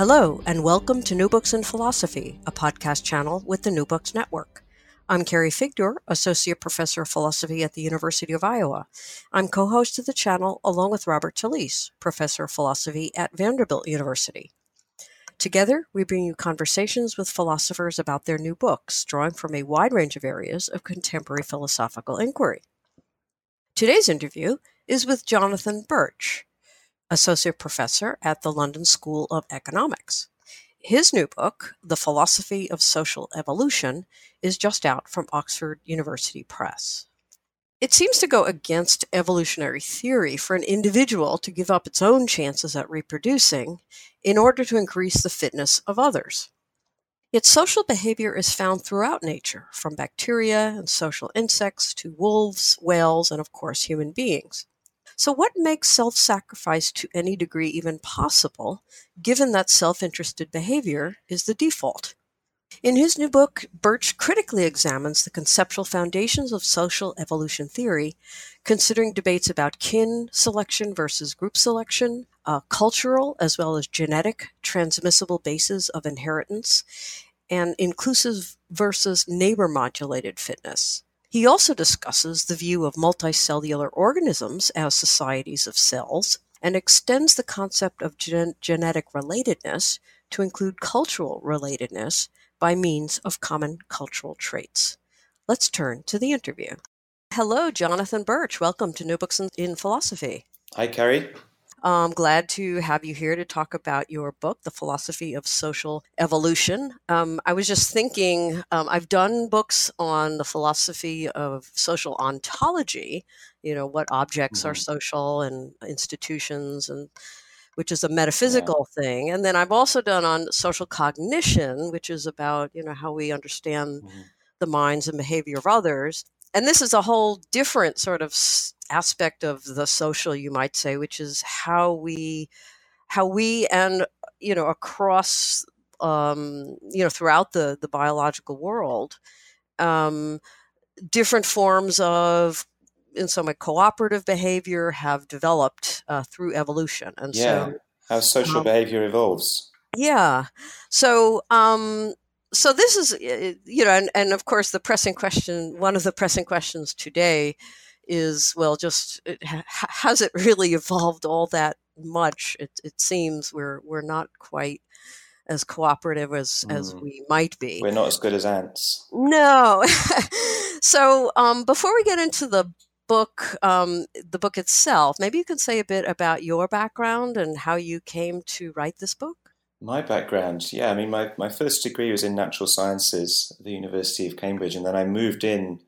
Hello, and welcome to New Books in Philosophy, a podcast channel with the New Books Network. I'm Carrie Figdor, Associate Professor of Philosophy at the University of Iowa. I'm co host of the channel along with Robert Talisse, Professor of Philosophy at Vanderbilt University. Together, we bring you conversations with philosophers about their new books, drawing from a wide range of areas of contemporary philosophical inquiry. Today's interview is with Jonathan Birch, Associate Professor at the London School of Economics. His new book, The Philosophy of Social Evolution, is just out from Oxford University Press. It seems to go against evolutionary theory for an individual to give up its own chances at reproducing in order to increase the fitness of others. Yet social behavior is found throughout nature, from bacteria and social insects to wolves, whales, and of course human beings. So, what makes self sacrifice to any degree even possible, given that self interested behavior is the default? In his new book, Birch critically examines the conceptual foundations of social evolution theory, considering debates about kin selection versus group selection, uh, cultural as well as genetic transmissible bases of inheritance, and inclusive versus neighbor modulated fitness. He also discusses the view of multicellular organisms as societies of cells and extends the concept of gen- genetic relatedness to include cultural relatedness by means of common cultural traits. Let's turn to the interview. Hello, Jonathan Birch. Welcome to New Books in, Philosophy. Hi, Carrie. I'm glad to have you here to talk about your book, The Philosophy of Social Evolution. Um, I was just thinking, um, I've done books on the philosophy of social ontology, you know, what objects mm-hmm. are social and institutions and which is a metaphysical yeah. thing. And then I've also done on social cognition, which is about, you know, how we understand mm-hmm. the minds and behavior of others. And this is a whole different sort of aspect of the social, you might say, which is how we, how we and you know across, um, you know, throughout the the biological world, um, different forms of in some way cooperative behavior have developed uh, through evolution, and yeah. so how social um, behavior evolves. Yeah. So, um, so this is, you know, and, and of course, the pressing question, one of the pressing questions today is well, just it, has it really evolved all that much? It, it seems we're we're not quite as cooperative as mm. as we might be. We're not as good as ants. No. so um, before we get into the book, um, the book itself, maybe you can say a bit about your background and how you came to write this book. My background, yeah, I mean, my, my first degree was in natural sciences at the University of Cambridge, and then I moved in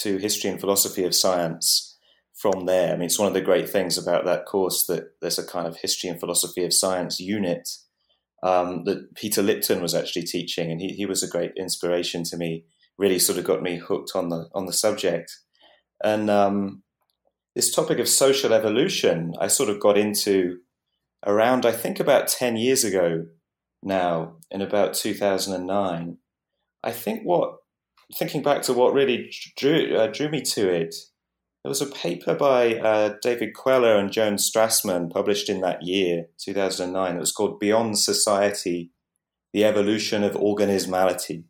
to history and philosophy of science from there. I mean, it's one of the great things about that course that there's a kind of history and philosophy of science unit um, that Peter Lipton was actually teaching, and he, he was a great inspiration to me. Really, sort of got me hooked on the on the subject. And um, this topic of social evolution, I sort of got into around, I think, about 10 years ago now, in about 2009. I think what, thinking back to what really drew, uh, drew me to it, there was a paper by uh, David Queller and Joan Strassmann published in that year, 2009. It was called Beyond Society The Evolution of Organismality.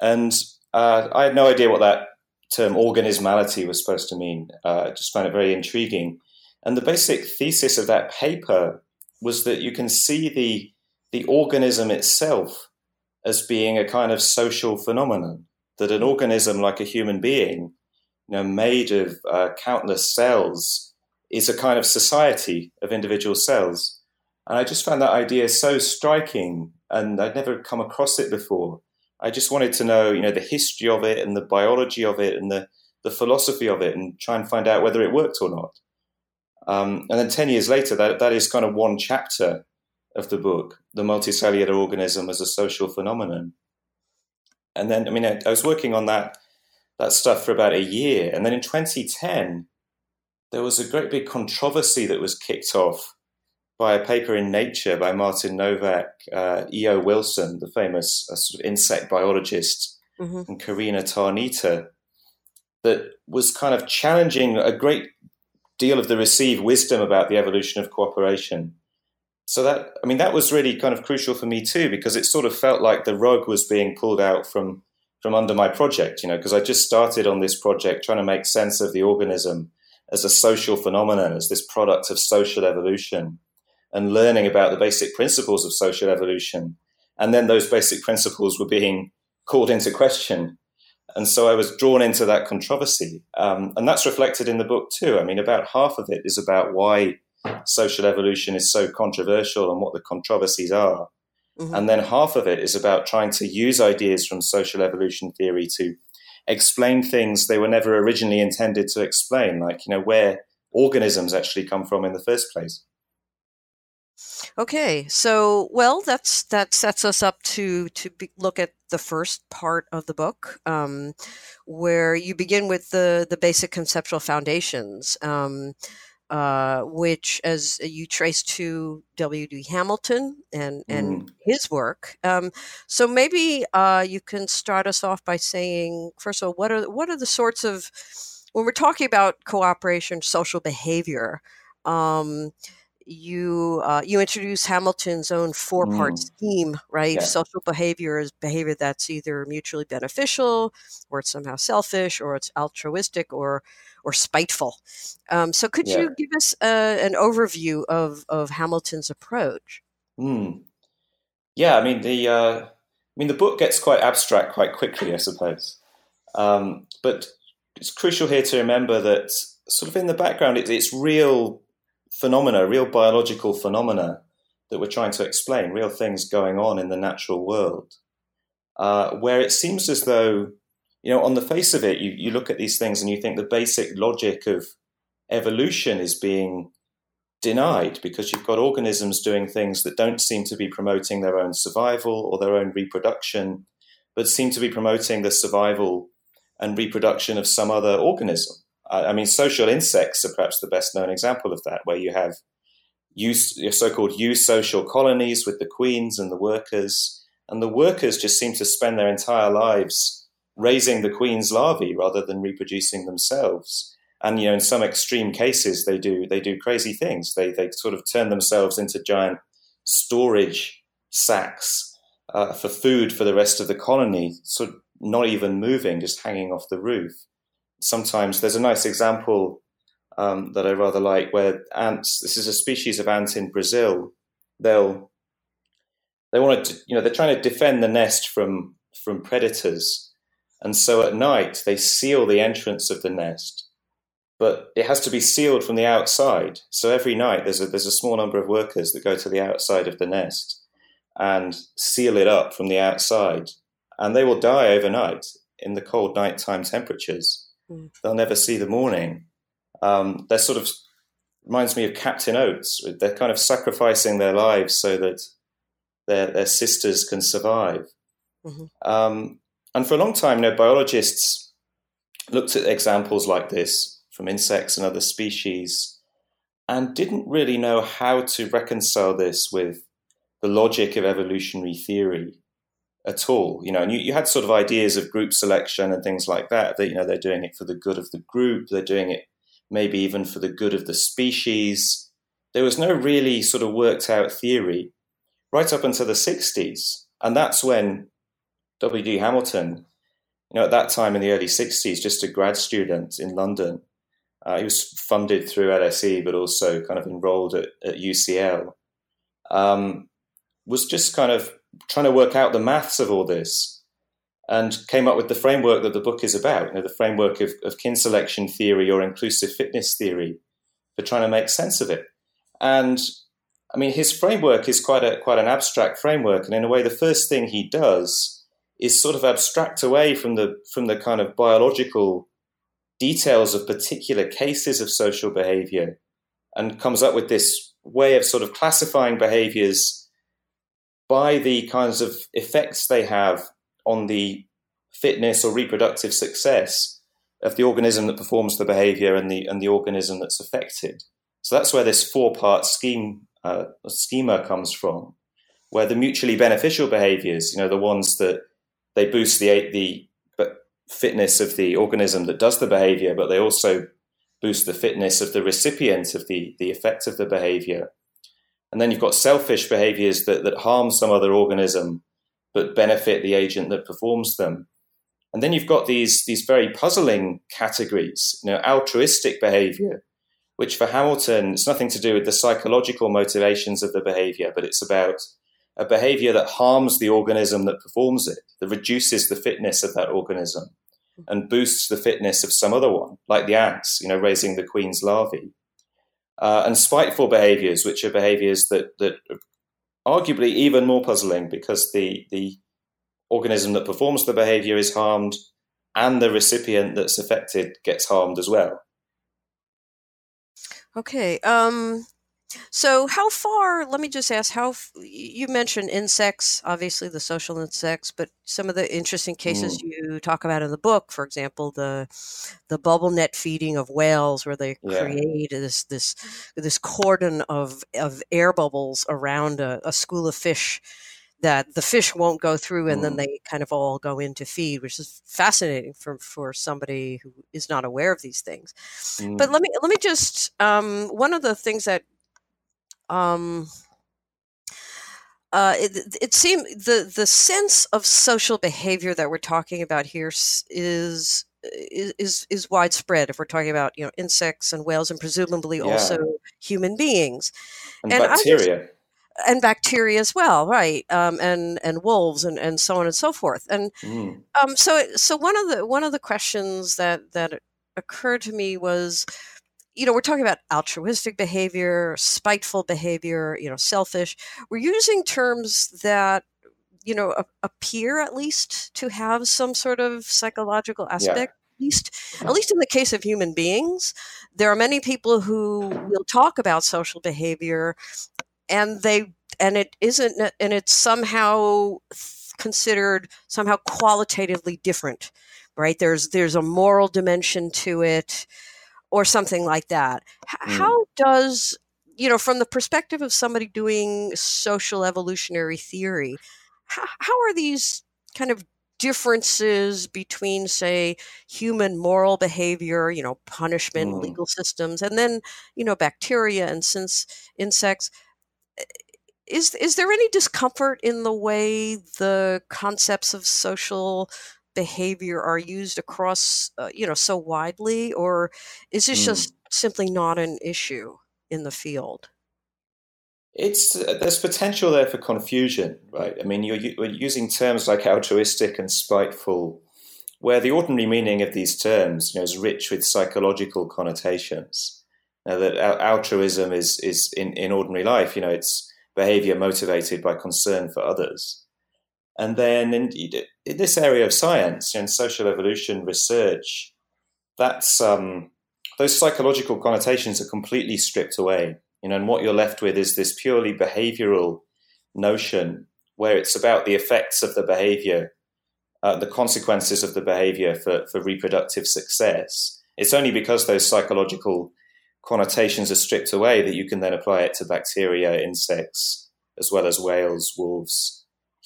And uh, I had no idea what that term organismality was supposed to mean. Uh, I just found it very intriguing. And the basic thesis of that paper was that you can see the, the organism itself as being a kind of social phenomenon, that an organism like a human being, you know, made of uh, countless cells, is a kind of society of individual cells. And I just found that idea so striking, and I'd never come across it before. I just wanted to know, you know, the history of it and the biology of it and the, the philosophy of it and try and find out whether it worked or not. Um, and then 10 years later, that, that is kind of one chapter of the book, The Multicellular Organism as a Social Phenomenon. And then, I mean, I, I was working on that, that stuff for about a year. And then in 2010, there was a great big controversy that was kicked off by a paper in Nature by Martin Nowak, uh, E.O. Wilson, the famous uh, sort of insect biologist, mm-hmm. and Corina Tarnita, that was kind of challenging a great deal of the received wisdom about the evolution of cooperation. So that, I mean, that was really kind of crucial for me too, because it sort of felt like the rug was being pulled out from from under my project, you know, because I just started on this project trying to make sense of the organism as a social phenomenon, as this product of social evolution and learning about the basic principles of social evolution. And then those basic principles were being called into question. And so I was drawn into that controversy. Um, and that's reflected in the book too. I mean, about half of it is about why social evolution is so controversial and what the controversies are. Mm-hmm. And then half of it is about trying to use ideas from social evolution theory to explain things they were never originally intended to explain, like, you know, where organisms actually come from in the first place. Okay, so well, that's that sets us up to to be, look at the first part of the book, um, where you begin with the the basic conceptual foundations, um, uh, which, as you trace to W. D. Hamilton and and mm. his work. Um, so maybe uh, you can start us off by saying, first of all, what are what are the sorts of when we're talking about cooperation, social behavior. Um, you uh, you introduce Hamilton's own four part mm. scheme, right? Yeah. Social behavior is behavior that's either mutually beneficial, or it's somehow selfish, or it's altruistic, or or spiteful. Um, so, could yeah. you give us uh, an overview of of Hamilton's approach? Mm. Yeah, I mean the uh, I mean the book gets quite abstract quite quickly, I suppose. Um, but it's crucial here to remember that sort of in the background, it, it's real phenomena, real biological phenomena that we're trying to explain, real things going on in the natural world, uh, where it seems as though, you know, on the face of it, you, you look at these things and you think the basic logic of evolution is being denied because you've got organisms doing things that don't seem to be promoting their own survival or their own reproduction, but seem to be promoting the survival and reproduction of some other organism. I mean, social insects are perhaps the best known example of that, where you have so-called eusocial colonies with the queens and the workers, and the workers just seem to spend their entire lives raising the queen's larvae rather than reproducing themselves. And you know, in some extreme cases, they do they do crazy things. They they sort of turn themselves into giant storage sacks uh, for food for the rest of the colony, sort of not even moving, just hanging off the roof sometimes there's a nice example um, that I rather like where ants. This is a species of ant in Brazil. They'll they want to you know they're trying to defend the nest from from predators, and so at night they seal the entrance of the nest, but it has to be sealed from the outside. So every night there's a there's a small number of workers that go to the outside of the nest and seal it up from the outside, and they will die overnight in the cold nighttime temperatures Mm. They'll never see the morning. Um, they're sort of reminds me of Captain Oates. They're kind of sacrificing their lives so that their their sisters can survive. Mm-hmm. Um, and for a long time, you know, biologists looked at examples like this from insects and other species, and didn't really know how to reconcile this with the logic of evolutionary theory at all. You know, and you, you had sort of ideas of group selection and things like that, that, you know, they're doing it for the good of the group, they're doing it maybe even for the good of the species. There was no really sort of worked out theory right up until the 60s. And that's when W.D. Hamilton, you know, at that time in the early 60s, just a grad student in London, uh, he was funded through LSE, but also kind of enrolled at, at UCL, um, was just kind of trying to work out the maths of all this and came up with the framework that the book is about, you know, the framework of, of kin selection theory or inclusive fitness theory for trying to make sense of it. And I mean, his framework is quite a quite an abstract framework, and in a way, the first thing he does is sort of abstract away from the from the kind of biological details of particular cases of social behavior, and comes up with this way of sort of classifying behaviors by the kinds of effects they have on the fitness or reproductive success of the organism that performs the behavior and the and the organism that's affected. So that's where this four part scheme uh, schema comes from, where the mutually beneficial behaviors, you know, the ones that they boost the the fitness of the organism that does the behavior, but they also boost the fitness of the recipient of the the effect of the behavior. And then you've got selfish behaviors that, that harm some other organism but benefit the agent that performs them. And then you've got these, these very puzzling categories, you know, altruistic behavior, which for Hamilton, it's nothing to do with the psychological motivations of the behavior, but it's about a behavior that harms the organism that performs it, that reduces the fitness of that organism and boosts the fitness of some other one, like the ants, you know, raising the queen's larvae. Uh, and spiteful behaviors, which are behaviors that, that are arguably even more puzzling because the, the organism that performs the behavior is harmed and the recipient that's affected gets harmed as well. Okay. Um, so, how far? Let me just ask. How you mentioned insects, obviously the social insects, but some of the interesting cases mm. you talk about in the book, for example, the the bubble net feeding of whales, where they yeah. create this this this cordon of of air bubbles around a, a school of fish that the fish won't go through and mm. then they kind of all go in to feed which is fascinating for, for somebody who is not aware of these things mm. but let me let me just um, one of the things that um, uh, it, it seems the the sense of social behavior that we're talking about here is is is widespread. If we're talking about you know insects and whales and presumably yeah. also human beings and, and bacteria. Just, and bacteria as well, right? Um, and and wolves and, and so on and so forth. And mm. um, so so one of the one of the questions that that occurred to me was, you know, we're talking about altruistic behavior, spiteful behavior, you know, selfish. We're using terms that you know appear at least to have some sort of psychological aspect. Yeah. At least, at least in the case of human beings, there are many people who will talk about social behavior and they and it isn't and it's somehow considered somehow qualitatively different right there's there's a moral dimension to it or something like that mm. how does you know from the perspective of somebody doing social evolutionary theory how, how are these kind of differences between say human moral behavior you know punishment mm. legal systems and then you know bacteria and since insects is is there any discomfort in the way the concepts of social behavior are used across uh, you know so widely or is this mm. just simply not an issue in the field it's uh, there's potential there for confusion right i mean you're, you're using terms like altruistic and spiteful where the ordinary meaning of these terms you know is rich with psychological connotations now that altruism is is in, in ordinary life you know it's behavior motivated by concern for others. And then in, in this area of science and social evolution research, that's um, those psychological connotations are completely stripped away. You know, and what you're left with is this purely behavioral notion where it's about the effects of the behavior uh, the consequences of the behavior for, for reproductive success, it's only because those psychological connotations are stripped away that you can then apply it to bacteria, insects, as well as whales, wolves.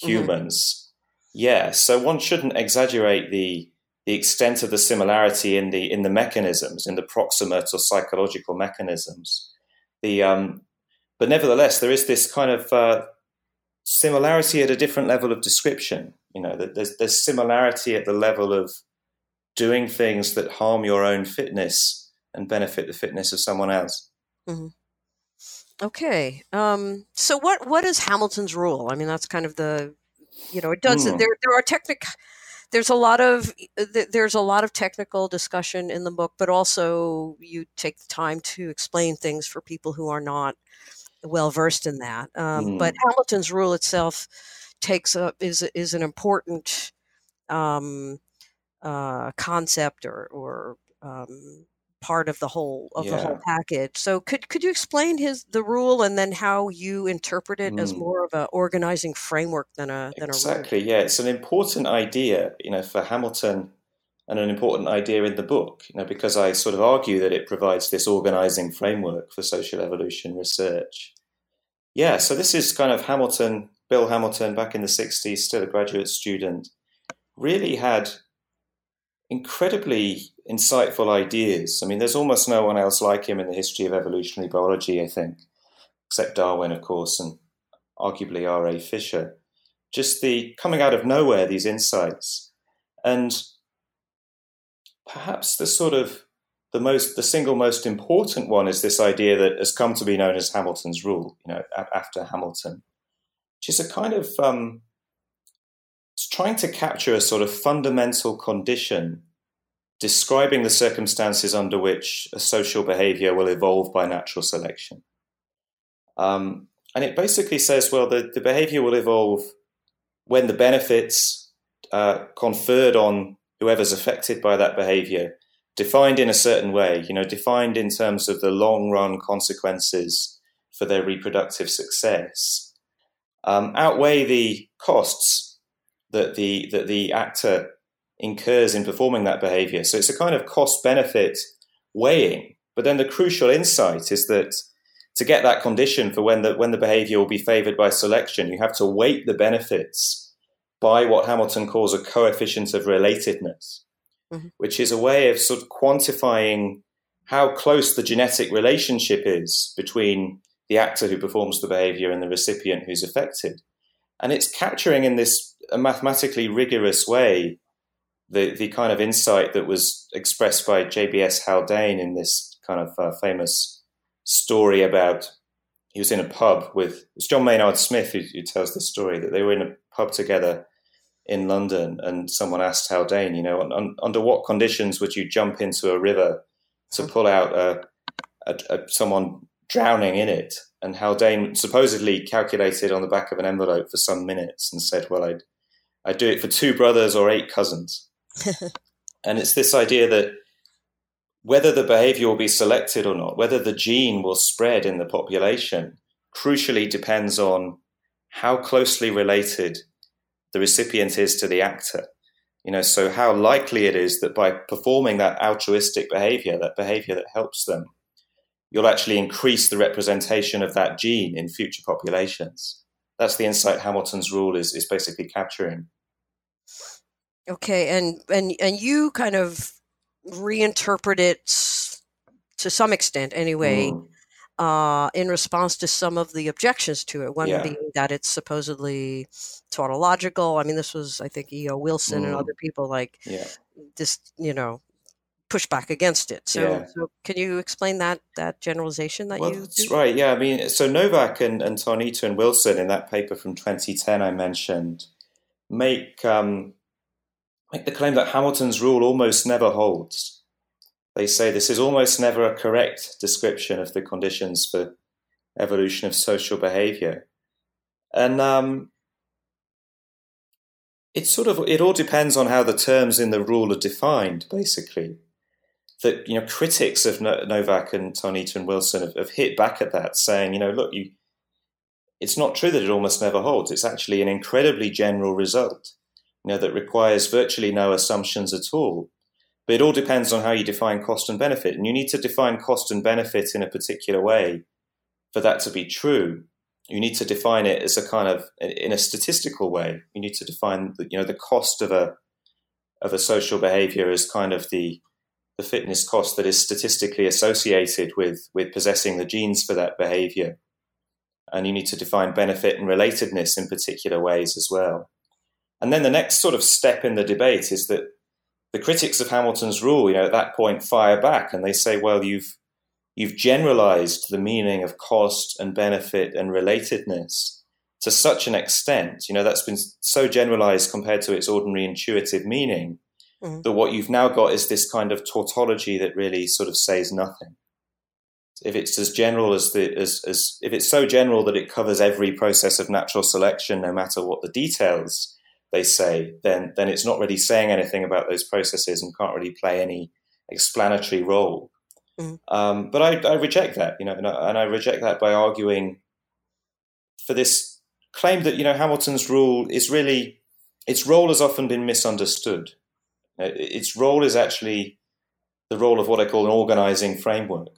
Humans. Mm-hmm. Yeah, so one shouldn't exaggerate the the extent of the similarity in the in the mechanisms, in the proximate or psychological mechanisms. The um, but nevertheless, there is this kind of uh, similarity at a different level of description. You know, there's there's similarity at the level of doing things that harm your own fitness and benefit the fitness of someone else. Mm-hmm. Okay, um, so what what is Hamilton's rule? I mean, that's kind of the you know it does mm. there there are technical there's a lot of there's a lot of technical discussion in the book, but also you take the time to explain things for people who are not well versed in that. Um, mm. But Hamilton's rule itself takes up is is an important um, uh, concept or or um, part of the whole of yeah. the whole package. So could could you explain his the rule and then how you interpret it mm. as more of an organizing framework than a than exactly? A yeah, it's an important idea, you know, for Hamilton, and an important idea in the book, you know, because I sort of argue that it provides this organizing framework for social evolution research. Yeah, so this is kind of Hamilton, Bill Hamilton, back in the '60s, still a graduate student, really had incredibly insightful ideas. I mean, there's almost no one else like him in the history of evolutionary biology, I think, except Darwin, of course, and arguably R.A. Fisher. Just the coming out of nowhere, these insights. And perhaps the sort of the most the single most important one is this idea that has come to be known as Hamilton's rule, you know, after Hamilton, which is a kind of um, it's trying to capture a sort of fundamental condition describing the circumstances under which a social behavior will evolve by natural selection. Um, and it basically says, well, the, the behavior will evolve when the benefits uh, conferred on whoever's affected by that behavior, defined in a certain way, you know, defined in terms of the long run consequences for their reproductive success, um, outweigh the costs that the that the actor incurs in performing that behavior. So it's a kind of cost benefit weighing. But then the crucial insight is that to get that condition for when the when the behavior will be favored by selection, you have to weight the benefits by what Hamilton calls a coefficient of relatedness, mm-hmm. which is a way of sort of quantifying how close the genetic relationship is between the actor who performs the behavior and the recipient who's affected. And it's capturing in this a mathematically rigorous way the the kind of insight that was expressed by JBS Haldane in this kind of uh, famous story about he was in a pub with it's John Maynard Smith who, who, tells this story that they were in a pub together in London and someone asked Haldane, you know, under what conditions would you jump into a river to pull out a, a, a, someone drowning in it? And Haldane supposedly calculated on the back of an envelope for some minutes and said, well, I'd I'd do it for two brothers or eight cousins. And it's this idea that whether the behavior will be selected or not, whether the gene will spread in the population, crucially depends on how closely related the recipient is to the actor. You know, so how likely it is that by performing that altruistic behavior, that behavior that helps them, you'll actually increase the representation of that gene in future populations that's the insight Hamilton's rule is is basically capturing. Okay, and and and you kind of reinterpret it to some extent, anyway. Mm. Uh, in response to some of the objections to it, one yeah. being that it's supposedly tautological. I mean, this was, I think, E.O. Wilson mm. and other people like yeah. this, you know, push back against it. So, yeah. so can you explain that that generalization that well, you? That's do? right. Yeah, I mean, so Nowak and, and Tarnita and Wilson in that paper from 2010 I mentioned make um, make the claim that Hamilton's rule almost never holds. They say this is almost never a correct description of the conditions for evolution of social behavior, and um, it sort of it all depends on how the terms in the rule are defined, basically that you know critics of Nowak and Tarnita and Wilson have, have, hit back at that, saying, you know, look, you, it's not true that it almost never holds. It's actually an incredibly general result. You know, that requires virtually no assumptions at all. But it all depends on how you define cost and benefit. And you need to define cost and benefit in a particular way for that to be true. You need to define it as a kind of in a statistical way. You need to define the, you know the cost of a of a social behavior as kind of the the fitness cost that is statistically associated with with possessing the genes for that behavior. And you need to define benefit and relatedness in particular ways as well. And then the next sort of step in the debate is that the critics of Hamilton's rule, you know, at that point fire back and they say, well, you've you've generalized the meaning of cost and benefit and relatedness to such an extent, you know, that's been so generalized compared to its ordinary intuitive meaning mm. that what you've now got is this kind of tautology that really sort of says nothing. If it's as general as the as, as if it's so general that it covers every process of natural selection, no matter what the details, they say, then then it's not really saying anything about those processes and can't really play any explanatory role. Mm. Um, but I, I, reject that, you know, and I, and I, reject that by arguing for this claim that you know Hamilton's rule is really its role has often been misunderstood. Uh, its role is actually the role of what I call an organizing framework.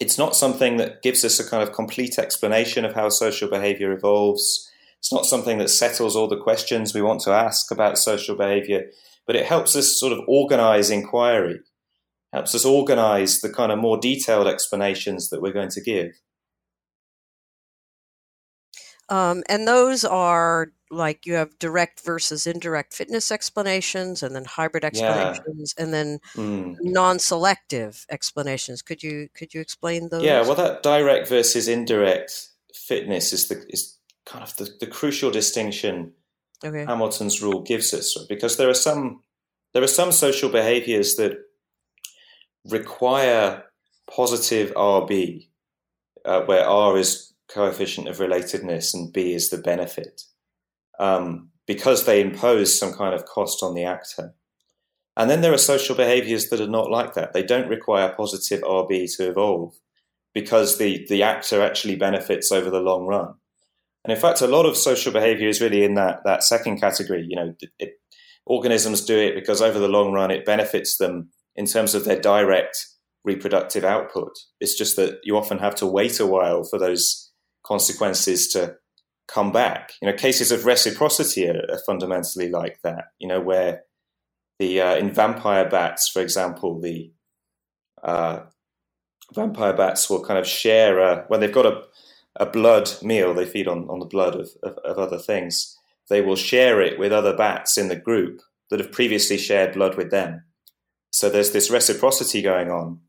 It's not something that gives us a kind of complete explanation of how social behavior evolves it's not something that settles all the questions we want to ask about social behavior, but it helps us sort of organize inquiry, helps us organize the kind of more detailed explanations that we're going to give. Um, and those are like you have direct versus indirect fitness explanations and then hybrid explanations yeah. and then mm. non-selective explanations could you could you explain those yeah well that direct versus indirect fitness is the is kind of the, the crucial distinction okay. Hamilton's rule gives us, because there are some there are some social behaviors that require positive RB, uh, where R is coefficient of relatedness and B is the benefit, um, because they impose some kind of cost on the actor. And then there are social behaviors that are not like that. They don't require positive RB to evolve because the, the actor actually benefits over the long run. And in fact, a lot of social behavior is really in that, that second category. You know, it, organisms do it because over the long run, it benefits them in terms of their direct reproductive output. It's just that you often have to wait a while for those consequences to come back. You know, cases of reciprocity are, are fundamentally like that. You know, where the uh, in vampire bats, for example, the uh, vampire bats will kind of share a, when they've got a a blood meal, they feed on, on the blood of, of, of other things, they will share it with other bats in the group that have previously shared blood with them. So there's this reciprocity going on.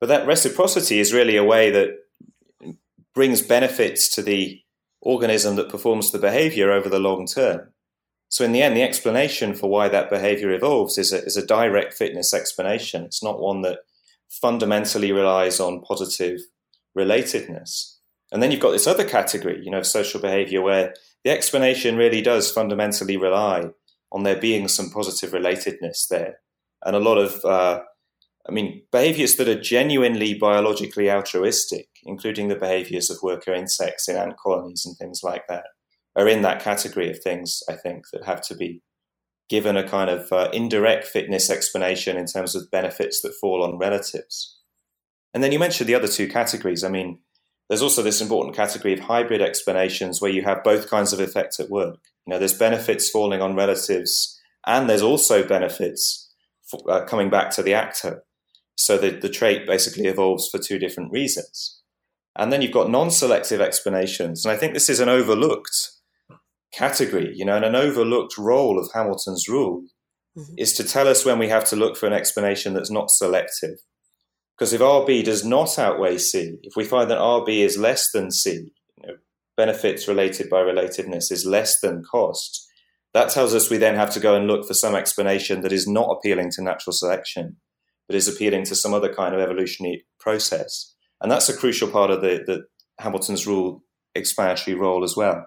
But that reciprocity is really a way that brings benefits to the organism that performs the behavior over the long term. So in the end, the explanation for why that behavior evolves is a, is a direct fitness explanation. It's not one that fundamentally relies on positive relatedness. And then you've got this other category, you know, of social behavior where the explanation really does fundamentally rely on there being some positive relatedness there. And a lot of, uh, I mean, behaviors that are genuinely biologically altruistic, including the behaviors of worker insects in ant colonies and things like that, are in that category of things, I think, that have to be given a kind of uh, indirect fitness explanation in terms of benefits that fall on relatives. And then you mentioned the other two categories. I mean, there's also this important category of hybrid explanations where you have both kinds of effect at work. You know, there's benefits falling on relatives, and there's also benefits for, uh, coming back to the actor. So the, the trait basically evolves for two different reasons. And then you've got non-selective explanations, and I think this is an overlooked category, you know, and an overlooked role of Hamilton's rule mm-hmm. is to tell us when we have to look for an explanation that's not selective. Because if RB does not outweigh C, if we find that RB is less than C, you know, benefits related by relatedness is less than cost, that tells us we then have to go and look for some explanation that is not appealing to natural selection, but is appealing to some other kind of evolutionary process. And that's a crucial part of the, the Hamilton's rule explanatory role as well.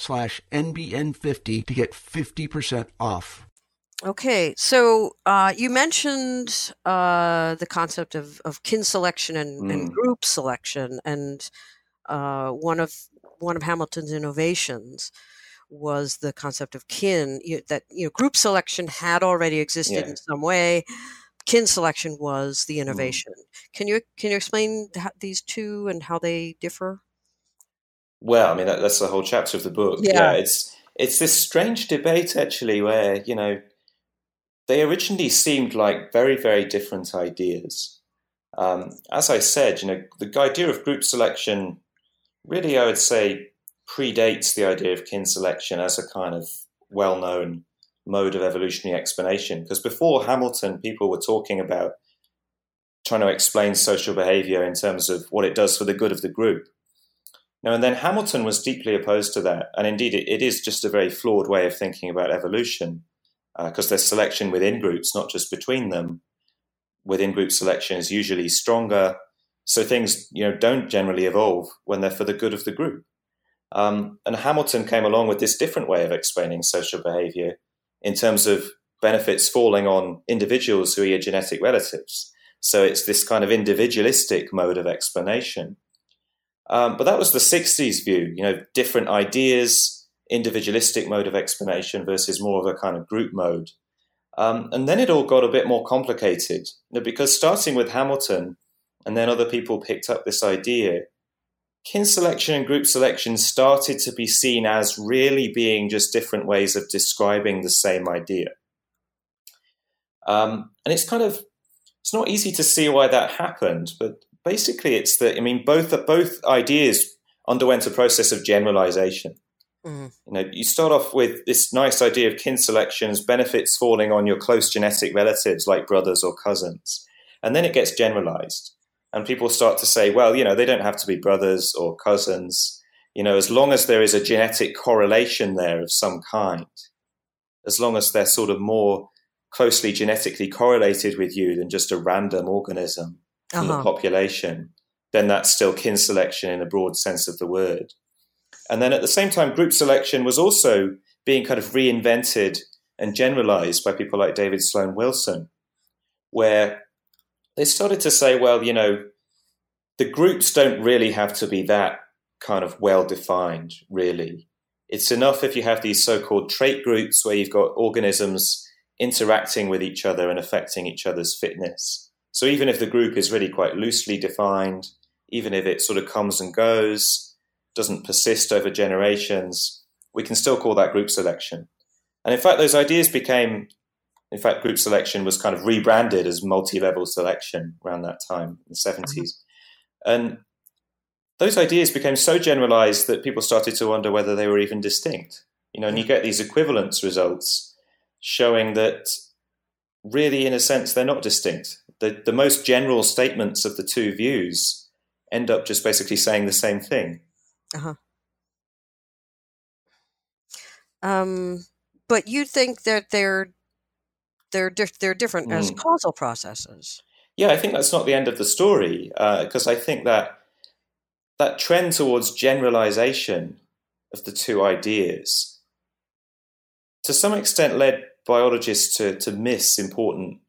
slash NBN50 to get 50% off. Okay, so uh, you mentioned uh, the concept of, of kin selection and, mm. and group selection, and uh, one of one of Hamilton's innovations was the concept of kin. You, that you know, group selection had already existed yeah. in some way. Kin selection was the mm. innovation. Mm. Can you can you explain these two and how they differ? Well, I mean that, that's the whole chapter of the book. Yeah. yeah, it's it's this strange debate actually, where you know they originally seemed like very very different ideas. Um, as I said, you know, the idea of group selection really, I would say, predates the idea of kin selection as a kind of well known mode of evolutionary explanation. Because before Hamilton, people were talking about trying to explain social behavior in terms of what it does for the good of the group. Now, and then Hamilton was deeply opposed to that. And indeed, it, it is just a very flawed way of thinking about evolution because uh, there's selection within groups, not just between them. Within group selection is usually stronger. So things you know don't generally evolve when they're for the good of the group. Um, and Hamilton came along with this different way of explaining social behavior in terms of benefits falling on individuals who are your genetic relatives. So it's this kind of individualistic mode of explanation. Um, but that was the 60s view, you know, different ideas, individualistic mode of explanation versus more of a kind of group mode. Um, and then it all got a bit more complicated you know, because starting with Hamilton and then other people picked up this idea, kin selection and group selection started to be seen as really being just different ways of describing the same idea. Um, and it's kind of it's not easy to see why that happened, but basically it's that I mean both both ideas underwent a process of generalization. Mm-hmm. You know, you start off with this nice idea of kin selections, benefits falling on your close genetic relatives like brothers or cousins, and then it gets generalized, and people start to say, well, you know, they don't have to be brothers or cousins. You know, as long as there is a genetic correlation there of some kind, as long as they're sort of more closely genetically correlated with you than just a random organism, from uh-huh. the population, then that's still kin selection in a broad sense of the word. And then at the same time, group selection was also being kind of reinvented and generalized by people like David Sloan Wilson, where they started to say, well, you know, the groups don't really have to be that kind of well defined, really. It's enough if you have these so called trait groups where you've got organisms interacting with each other and affecting each other's fitness. So even if the group is really quite loosely defined, even if it sort of comes and goes, doesn't persist over generations, we can still call that group selection. And in fact, those ideas became, in fact, group selection was kind of rebranded as multi level selection around that time in the 70s. Mm-hmm. And those ideas became so generalized that people started to wonder whether they were even distinct. You know, and you get these equivalence results showing that really, in a sense, they're not distinct the, the most general statements of the two views end up just basically saying the same thing. Uh-huh. Um, but you think that they're they're di- they're different mm. as causal processes. Yeah, I think that's not the end of the story because uh, I think that that trend towards generalization of the two ideas to some extent led biologists to, to miss important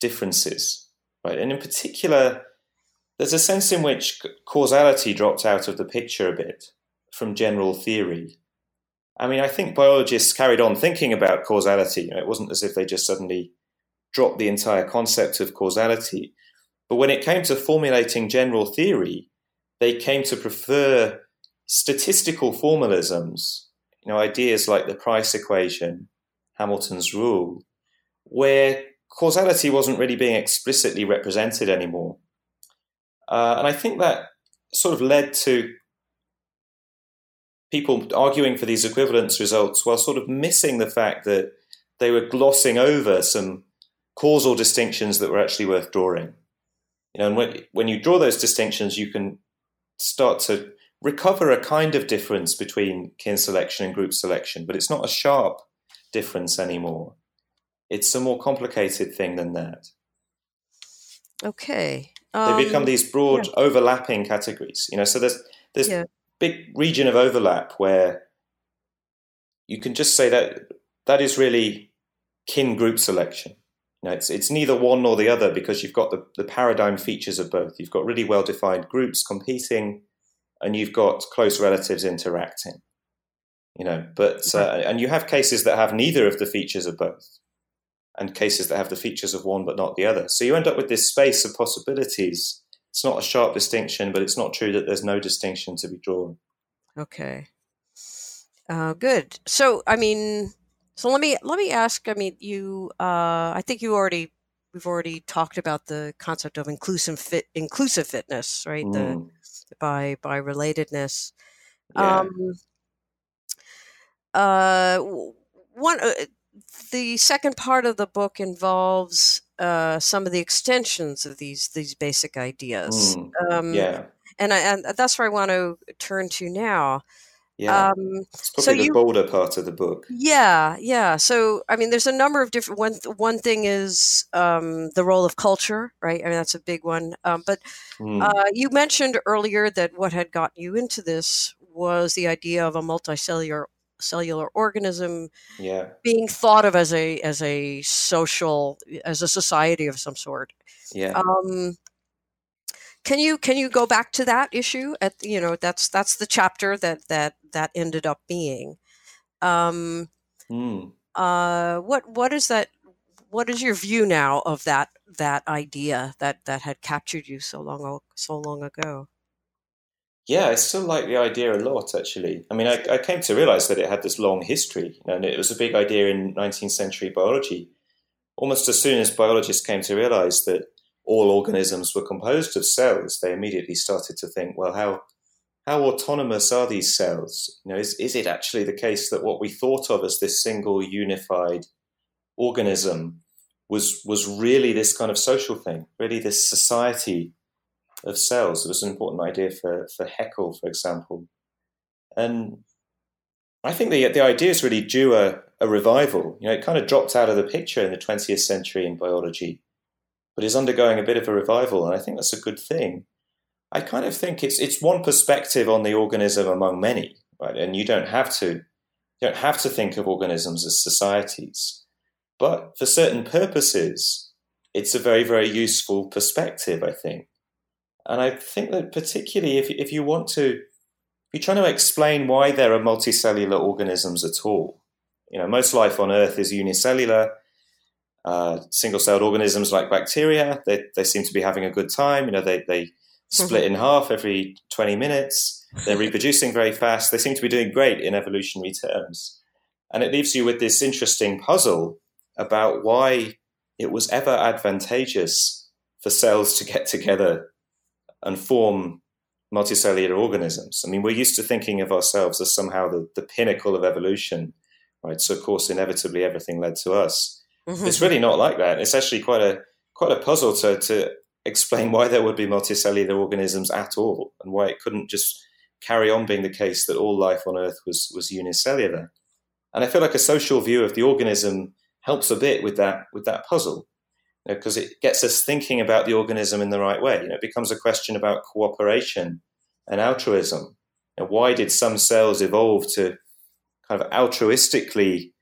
differences, right? And in particular, there's a sense in which causality dropped out of the picture a bit from general theory. I mean, I think biologists carried on thinking about causality. You know, it wasn't as if they just suddenly dropped the entire concept of causality. But when it came to formulating general theory, they came to prefer statistical formalisms, you know, ideas like the price equation, Hamilton's rule, where causality wasn't really being explicitly represented anymore. Uh, and I think that sort of led to people arguing for these equivalence results while sort of missing the fact that they were glossing over some causal distinctions that were actually worth drawing. You know, and when, when you draw those distinctions, you can start to recover a kind of difference between kin selection and group selection, but it's not a sharp difference anymore. It's a more complicated thing than that. Okay. Um, they become um, these broad yeah. overlapping categories. You know, so there's there's yeah. big region of overlap where you can just say that that is really kin group selection. You know, it's it's neither one nor the other because you've got the, the paradigm features of both. You've got really well defined groups competing, and you've got close relatives interacting. You know, but uh, and you have cases that have neither of the features of both and cases that have the features of one but not the other. So you end up with this space of possibilities. It's not a sharp distinction, but it's not true that there's no distinction to be drawn. Okay. Uh, good. So, I mean, so let me let me ask. I mean, you. Uh, I think you already we've already talked about the concept of inclusive fit inclusive fitness, right? Mm. The by by relatedness. Yeah. Um, uh, one uh, the second part of the book involves uh, some of the extensions of these these basic ideas. Mm, um, yeah, and I, and that's where I want to turn to now. Yeah, um, it's probably so the you, bolder part of the book. Yeah, yeah. So I mean, there's a number of different. One one thing is um, the role of culture, right? I mean, that's a big one. Um, but mm. uh, you mentioned earlier that what had got you into this was the idea of a multicellular cellular organism yeah. being thought of as a as a social as a society of some sort yeah um, can you can you go back to that issue at you know that's that's the chapter that that that ended up being um mm. uh what what is that what is your view now of that that idea that that had captured you so long so long ago yeah, I still like the idea a lot, actually. I mean, I, I came to realize that it had this long history, and it was a big idea in 19th century biology. Almost as soon as biologists came to realize that all organisms were composed of cells, they immediately started to think, well, how how autonomous are these cells? You know, is, is it actually the case that what we thought of as this single unified organism was was really this kind of social thing, really this society of cells. It was an important idea for, for Haeckel, for example. And I think the, the idea is really due a, a revival. You know, it kind of dropped out of the picture in the 20th century in biology, but is undergoing a bit of a revival, and I think that's a good thing. I kind of think it's it's one perspective on the organism among many, right? And you don't have to you don't have to think of organisms as societies, but for certain purposes, it's a very very useful perspective. I think. And I think that particularly if, if you want to, if you're trying to explain why there are multicellular organisms at all, you know, most life on Earth is unicellular. Uh, single-celled organisms like bacteria, they, they seem to be having a good time. You know, they, they split in half every 20 minutes. They're reproducing very fast. They seem to be doing great in evolutionary terms. And it leaves you with this interesting puzzle about why it was ever advantageous for cells to get together and form multicellular organisms. I mean, we're used to thinking of ourselves as somehow the, the pinnacle of evolution, right? So, of course, inevitably everything led to us. Mm-hmm. It's really not like that. It's actually quite a quite a puzzle to to explain why there would be multicellular organisms at all, and why it couldn't just carry on being the case that all life on Earth was was unicellular. And I feel like a social view of the organism helps a bit with that with that puzzle because it gets us thinking about the organism in the right way. You know, it becomes a question about cooperation and altruism. You know, why did some cells evolve to kind of altruistically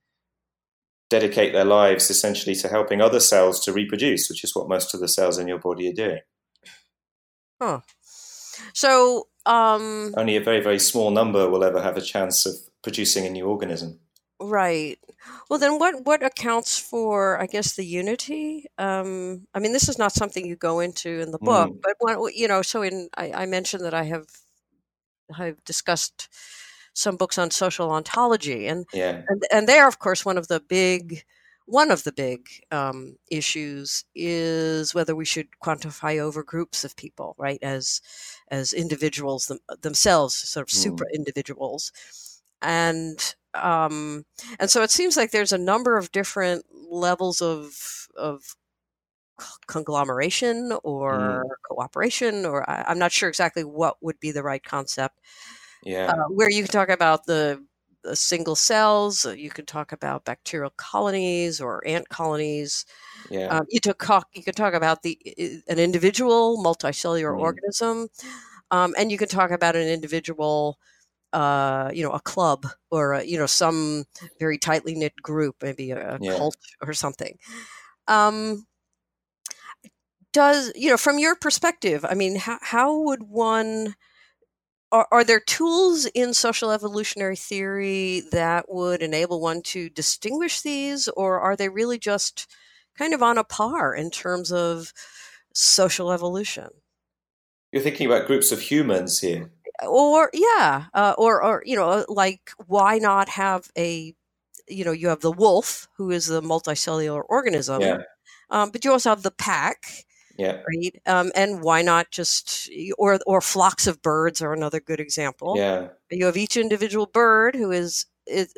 dedicate their lives essentially to helping other cells to reproduce, which is what most of the cells in your body are doing? Huh. So, um, only a very, very small number will ever have a chance of producing a new organism. Right. Well, then what what accounts for, I guess, the unity? Um, I mean, this is not something you go into in the book, Mm. but what you know. So, in I, I mentioned that I have I've discussed some books on social ontology, and Yeah, and and there, of course, one of the big one of the big um, issues is whether we should quantify over groups of people, right, as as individuals them, themselves, sort of Mm. super individuals, and um, and so it seems like there's a number of different levels of of conglomeration or cooperation, or I, I'm not sure exactly what would be the right concept yeah, uh, where you can talk about the, the single cells, uh, you can talk about bacterial colonies or ant colonies. yeah, Um, you, took, co- you can talk about the an individual multicellular Mm. organism, um, and you can talk about an individual, uh, you know, a club or a, you know some very tightly knit group, maybe a, a Yeah. cult or something. Um, does you know from your perspective? I mean, how how would one are, are there tools in social evolutionary theory that would enable one to distinguish these, or are they really just kind of on a par in terms of social evolution? You're thinking about groups of humans here. Or yeah, uh, or or you know, like why not have a you know you have the wolf who is the multicellular organism, Yeah, um, but you also have the pack, yeah, right? Um, and why not just or or flocks of birds are another good example. yeah, you have each individual bird who is, is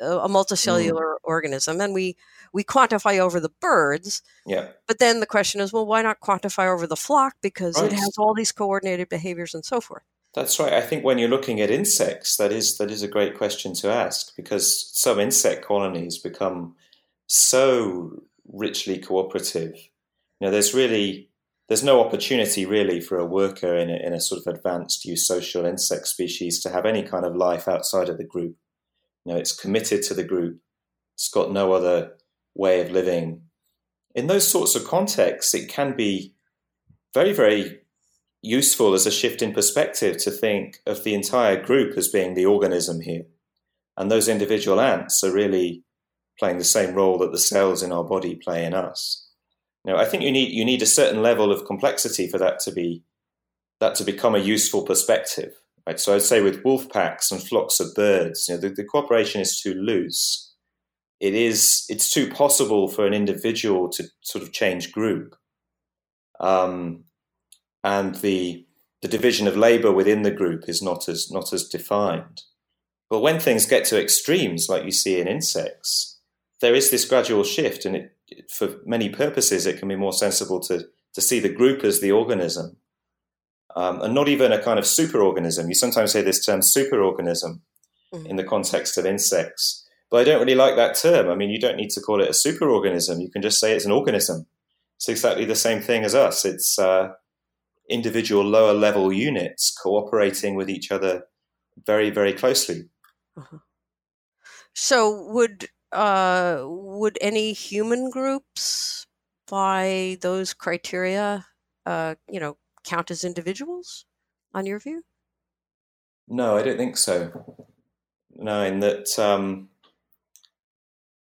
a multicellular organism and we we quantify over the birds yeah. but then the question is well why not quantify over the flock because Right. it has all these coordinated behaviors and so forth That's right. I think when you're looking at insects, that is that is a great question to ask because some insect colonies become so richly cooperative. You know, there's really there's no opportunity really for a worker in a, in a sort of advanced eusocial insect species to have any kind of life outside of the group. You know, it's committed to the group. It's got no other way of living. In those sorts of contexts, it can be very, very useful as a shift in perspective to think of the entire group as being the organism here. And those individual ants are really playing the same role that the cells in our body play in us. Now, I think you need you need a certain level of complexity for that to be that to become a useful perspective. Right? So I'd say with wolf packs and flocks of birds, you know, the, the cooperation is too loose. It is it's too possible for an individual to sort of change group. Um, and the the division of labor within the group is not as not as defined. But when things get to extremes, like you see in insects, there is this gradual shift, and it, for many purposes, it can be more sensible to to see the group as the organism, um, and not even a kind of superorganism. You sometimes hear this term superorganism Mhm. in the context of insects, but I don't really like that term. I mean, you don't need to call it a superorganism. You can just say it's an organism. It's exactly the same thing as us. It's uh, individual lower level units cooperating with each other very, very closely. so would uh would any human groups by those criteria uh you know count as individuals on your view No, I don't think so. No, in that um,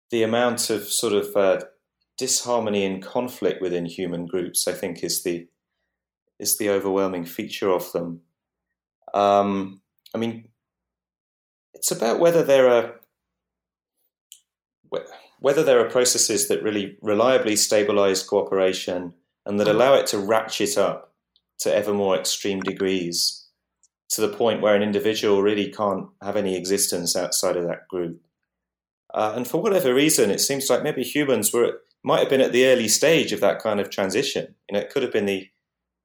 the amount of sort of uh, disharmony and conflict within human groups, I think, is the is the overwhelming feature of them. Um, I mean, it's about whether there are whether there are processes that really reliably stabilize cooperation and that allow it to ratchet up to ever more extreme degrees to the point where an individual really can't have any existence outside of that group. Uh, and for whatever reason, it seems like maybe humans were might have been at the early stage of that kind of transition. You know, it could have been the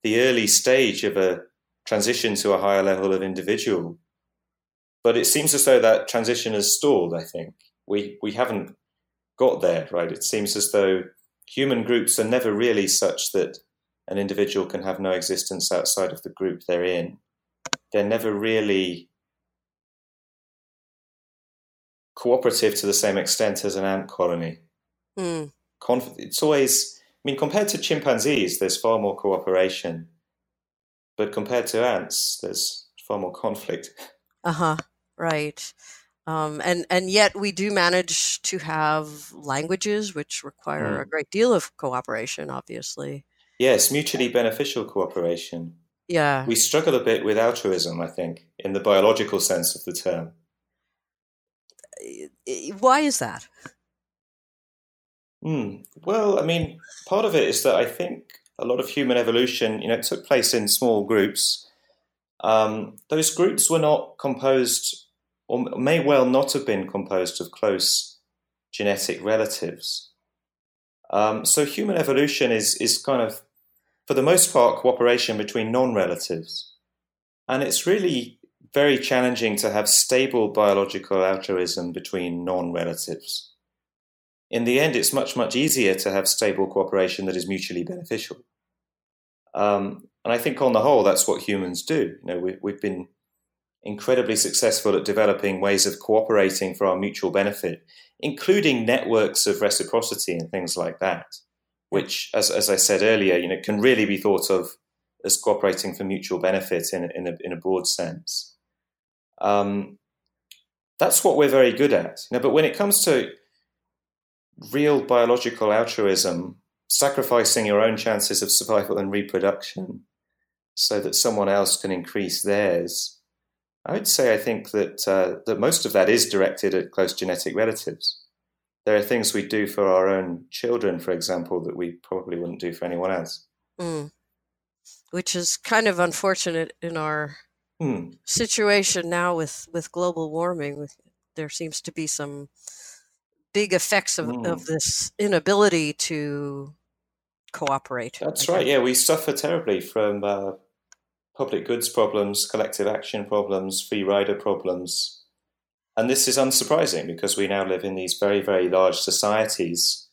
the early stage of a transition to a higher level of individual. But it seems as though that transition has stalled. I think we we haven't got there. Right? It seems as though human groups are never really such that an individual can have no existence outside of the group they're in they're never really cooperative to the same extent as an ant colony. Hmm. Conf- it's always, mean, compared to chimpanzees, there's far more cooperation, but compared to ants, there's far more conflict. Uh huh. Right. Um, and and yet we do manage to have languages which require Mm. a great deal of cooperation. Obviously, Yes, mutually beneficial cooperation. yeah. We struggle a bit with altruism, I think, in the biological sense of the term. Why is that? Hmm. Well, I mean, part of it is that I think a lot of human evolution, you know, took place in small groups. Um, those groups were not composed, or may well not have been composed of close genetic relatives. Um, so human evolution is is kind of, for the most part, cooperation between non-relatives, and it's really very challenging to have stable biological altruism between non-relatives in the end, it's much, much easier to have stable cooperation that is mutually beneficial. Um, and I think on the whole, that's what humans do. You know, we, we've been incredibly successful at developing ways of cooperating for our mutual benefit, including networks of reciprocity and things like that, which, as, as I said earlier, you know, can really be thought of as cooperating for mutual benefit in, in, a, in a broad sense. Um, that's what we're very good at. You know, but when it comes to real biological altruism, sacrificing your own chances of survival and reproduction so that someone else can increase theirs. I would say I think that uh, that most of that is directed at close genetic relatives. There are things we do for our own children, for example, that we probably wouldn't do for anyone else. Mm. Which is kind of unfortunate in our Hmm. situation now with with global warming. There seems to be some big effects of, Mm. of this inability to cooperate. That's right. Yeah, we suffer terribly from uh, public goods problems, collective action problems, free rider problems. And this is unsurprising because we now live in these very, very large societies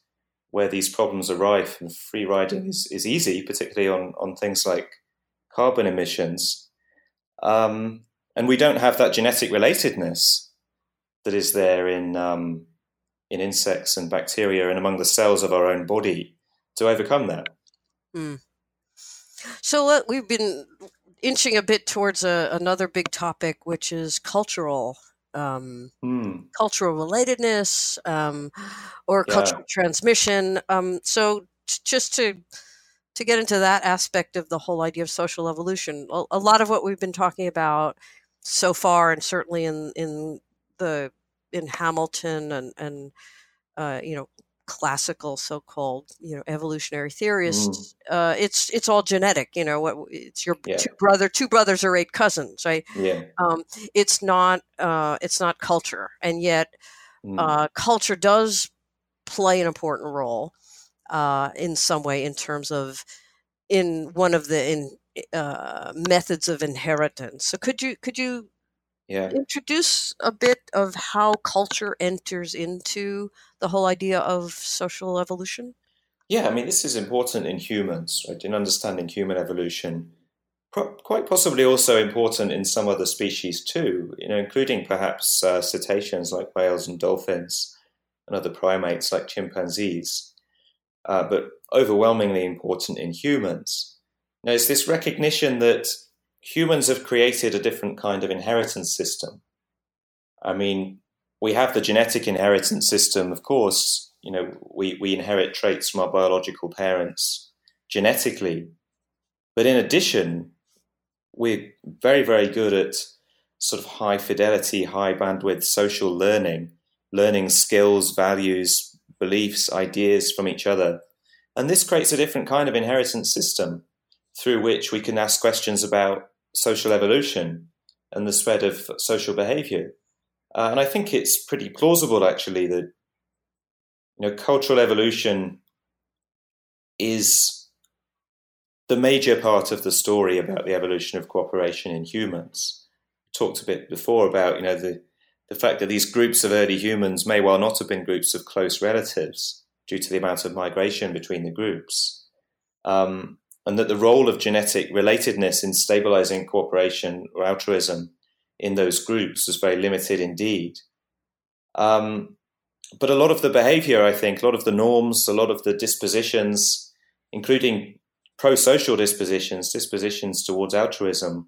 where these problems are rife and free riding is, is easy, particularly on, on things like carbon emissions. Um, and we don't have that genetic relatedness that is there in, um, in insects and bacteria and among the cells of our own body to overcome that. So uh, we've been inching a bit towards a, another big topic, which is cultural. Um, Hmm. cultural relatedness um, or Yeah. cultural transmission. Um, so t- just to to get into that aspect of the whole idea of social evolution, a, a lot of what we've been talking about so far, and certainly in in the in Hamilton and and uh, you know classical so-called you know evolutionary theorists uh, it's it's all genetic you know what it's your Yeah. two brother two brothers are eight cousins right Yeah. um, it's not uh, it's not culture and yet Mm. uh, culture does play an important role uh, in some way in terms of in one of the in uh, methods of inheritance. So could you could you yeah. introduce a bit of how culture enters into the whole idea of social evolution? Yeah, I mean, this is important in humans, right? In understanding human evolution. Pro- quite possibly also important in some other species too, you know, including perhaps uh, cetaceans like whales and dolphins and other primates like chimpanzees, uh, but overwhelmingly important in humans. Now, it's this recognition that humans have created a different kind of inheritance system. I mean, we have the genetic inheritance system, of course. You know, we, we inherit traits from our biological parents genetically. But in addition, we're very, very good at sort of high fidelity, high bandwidth social learning, learning skills, values, beliefs, ideas from each other. And this creates a different kind of inheritance system through which we can ask questions about social evolution and the spread of social behavior. Uh, and I think it's pretty plausible, actually, that you know cultural evolution is the major part of the story about the evolution of cooperation in humans. We talked a bit before about you know the the fact that these groups of early humans may well not have been groups of close relatives due to the amount of migration between the groups, um, and that the role of genetic relatedness in stabilizing cooperation or altruism in those groups was very limited indeed. Um, but a lot of the behavior, I think, a lot of the norms, a lot of the dispositions, including pro social dispositions, dispositions towards altruism,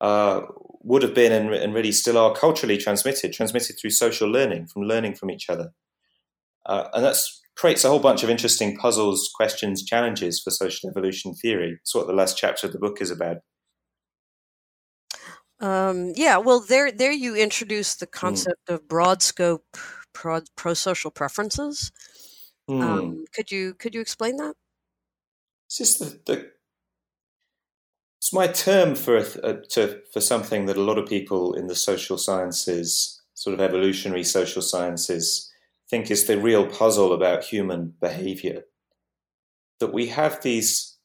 uh, would have been and, and, really still are culturally transmitted, transmitted through social learning, from learning from each other. Uh, and that creates a whole bunch of interesting puzzles, questions, challenges for social evolution theory. It's what the last chapter of the book is about. Um, yeah, well, there, there you introduce the hmm. concept mm. of broad scope pro social preferences. Mm. Um, could you could you explain that? It's just the, the it's my term for a, a, to, for something that a lot of people in the social sciences, sort of evolutionary social sciences, think is the real puzzle about human behavior. That we have these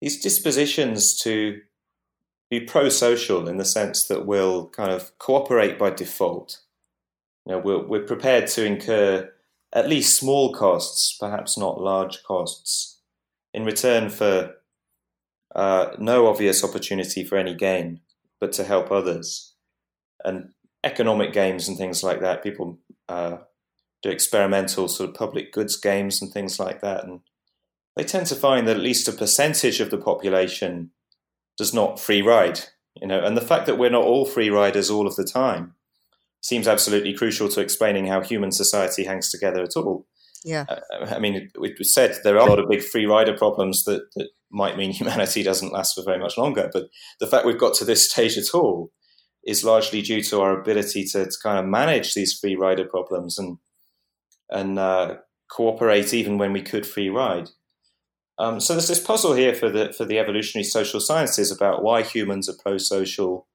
these dispositions to be pro-social in the sense that we'll kind of cooperate by default. You know, we're, we're prepared to incur at least small costs, perhaps not large costs, in return for uh, no obvious opportunity for any gain, but to help others. And economic games and things like that, people uh, do experimental sort of public goods games and things like that. And they tend to find that at least a percentage of the population does not free ride. You know, and the fact that we're not all free riders all of the time seems absolutely crucial to explaining how human society hangs together at all. Yeah. Uh, I mean, it was said there are a lot of big free rider problems that, that might mean humanity doesn't last for very much longer. But the fact we've got to this stage at all is largely due to our ability to, to kind of manage these free rider problems and and uh, cooperate even when we could free ride. Um, so there's this puzzle here for the for the evolutionary social sciences about why humans are pro-social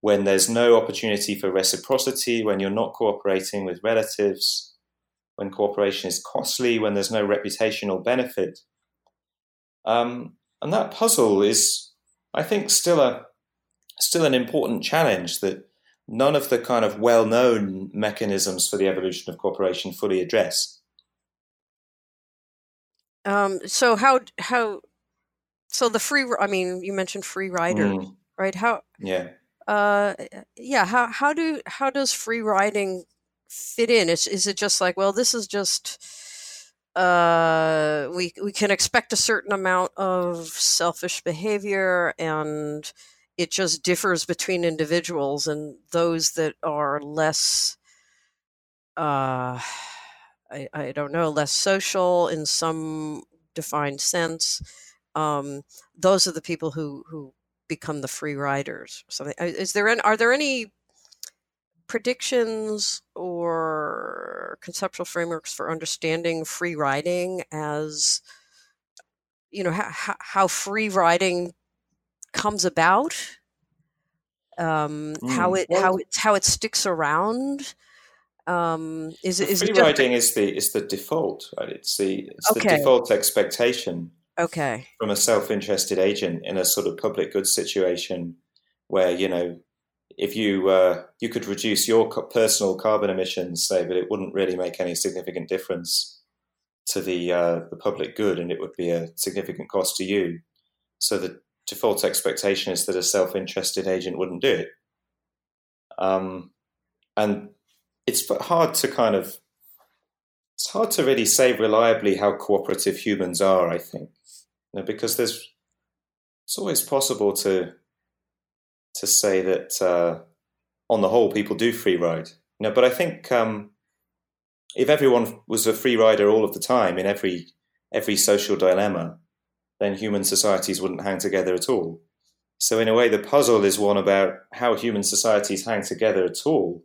when there's no opportunity for reciprocity, when you're not cooperating with relatives, when cooperation is costly, when there's no reputational benefit. Um, and that puzzle is, I think, still a still an important challenge that none of the kind of well-known mechanisms for the evolution of cooperation fully address. Um, so how how so the free I mean you mentioned free riders mm. right how yeah uh yeah how how do how does free riding fit in is is it just like well this is just uh, we we can expect a certain amount of selfish behavior, and it just differs between individuals, and those that are less, uh, I, I don't know, less social in some defined sense. Um, those are the people who who become the free riders. Uh, is there? Any, are there any predictions or conceptual frameworks for understanding free riding as you know how, how free riding comes about um, mm, how it well, how it how it sticks around um, is is free riding is the is the default right it's the it's okay. the default expectation okay from a self-interested agent in a sort of public goods situation where you know if you uh, you could reduce your personal carbon emissions, say, but it wouldn't really make any significant difference to the uh, the public good, and it would be a significant cost to you. So the default expectation is that a self-interested agent wouldn't do it, um, and it's hard to kind of it's hard to really say reliably how cooperative humans are. I think, you know, because there's it's always possible to to say that uh, on the whole, people do free ride. You know, but I think um, if everyone was a free rider all of the time in every every social dilemma, then human societies wouldn't hang together at all. So in a way, the puzzle is one about how human societies hang together at all,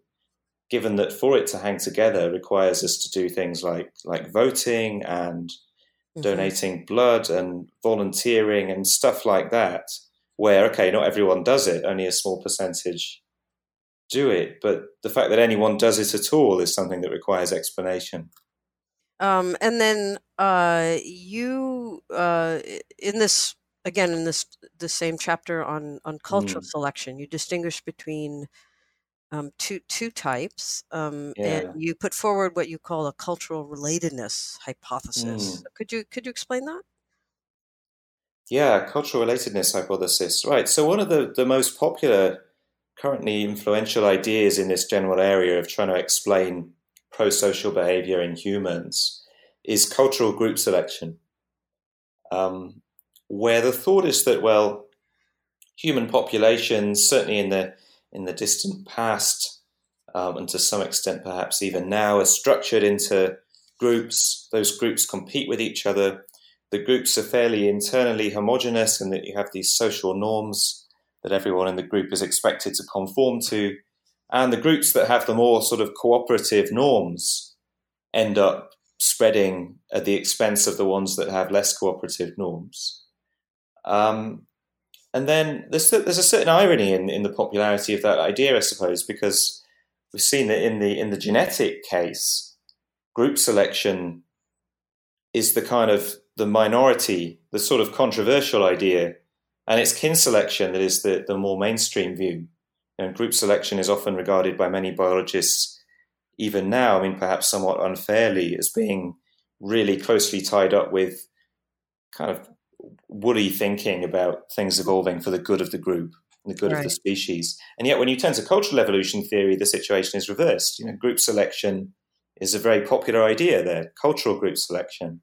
given that for it to hang together requires us to do things like like voting and mm-hmm. donating blood and volunteering and stuff like that where okay, not everyone does it, only a small percentage do it, but the fact that anyone does it at all is something that requires explanation. Um, and then uh, you uh, in this again in this the same chapter on on cultural mm. selection, you distinguish between um, two two types, um, yeah. and you put forward what you call a cultural relatedness hypothesis. Mm. Could you could you explain that? Yeah, cultural relatedness hypothesis. Right. So, one of the, the most popular, currently influential ideas in this general area of trying to explain pro social behavior in humans is cultural group selection, um, where the thought is that, well, human populations, certainly in the in the distant past, um, and to some extent perhaps even now, are structured into groups. Those groups compete with each other. The groups are fairly internally homogenous, and that you have these social norms that everyone in the group is expected to conform to. And the groups that have the more sort of cooperative norms end up spreading at the expense of the ones that have less cooperative norms. Um, and then there's, there's a certain irony in, in the popularity of that idea, I suppose, because we've seen that in the in the genetic case, group selection is the kind of the minority, the sort of controversial idea, and it's kin selection that is the, the more mainstream view. And group selection is often regarded by many biologists, even now, I mean, perhaps somewhat unfairly, as being really closely tied up with kind of woolly thinking about things evolving for the good of the group, the good right. of the species. And yet, when you turn to cultural evolution theory, the situation is reversed. You know, group selection is a very popular idea there, cultural group selection.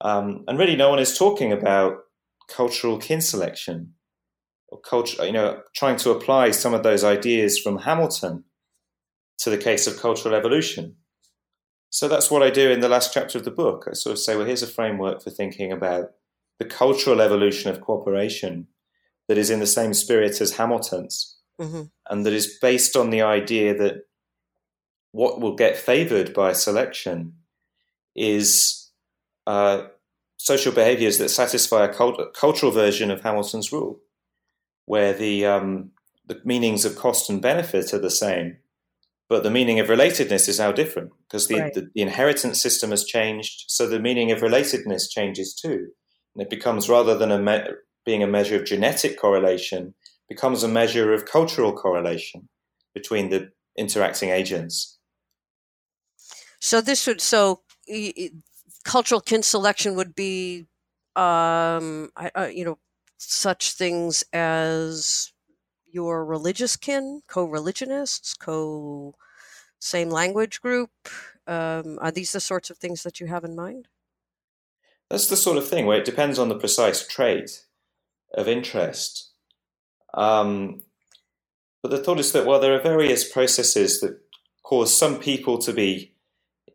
Um, and really, no one is talking about cultural kin selection or culture, you know, trying to apply some of those ideas from Hamilton to the case of cultural evolution. So that's what I do in the last chapter of the book. I sort of say, well, here's a framework for thinking about the cultural evolution of cooperation that is in the same spirit as Hamilton's, mm-hmm. and that is based on the idea that what will get favored by selection is uh, social behaviors that satisfy a cult- cultural version of Hamilton's rule, where the, um, the meanings of cost and benefit are the same, but the meaning of relatedness is now different because the, right. the, the inheritance system has changed, so the meaning of relatedness changes too. And it becomes rather than a me- being a measure of genetic correlation, becomes a measure of cultural correlation between the interacting agents. So this would so cultural kin selection would be, um, uh, you know, such things as your religious kin, co-religionists, co same language group. Um, are these the sorts of things that you have in mind? That's the sort of thing where it depends on the precise trait of interest. Um, but the thought is that while there are various processes that cause some people to be,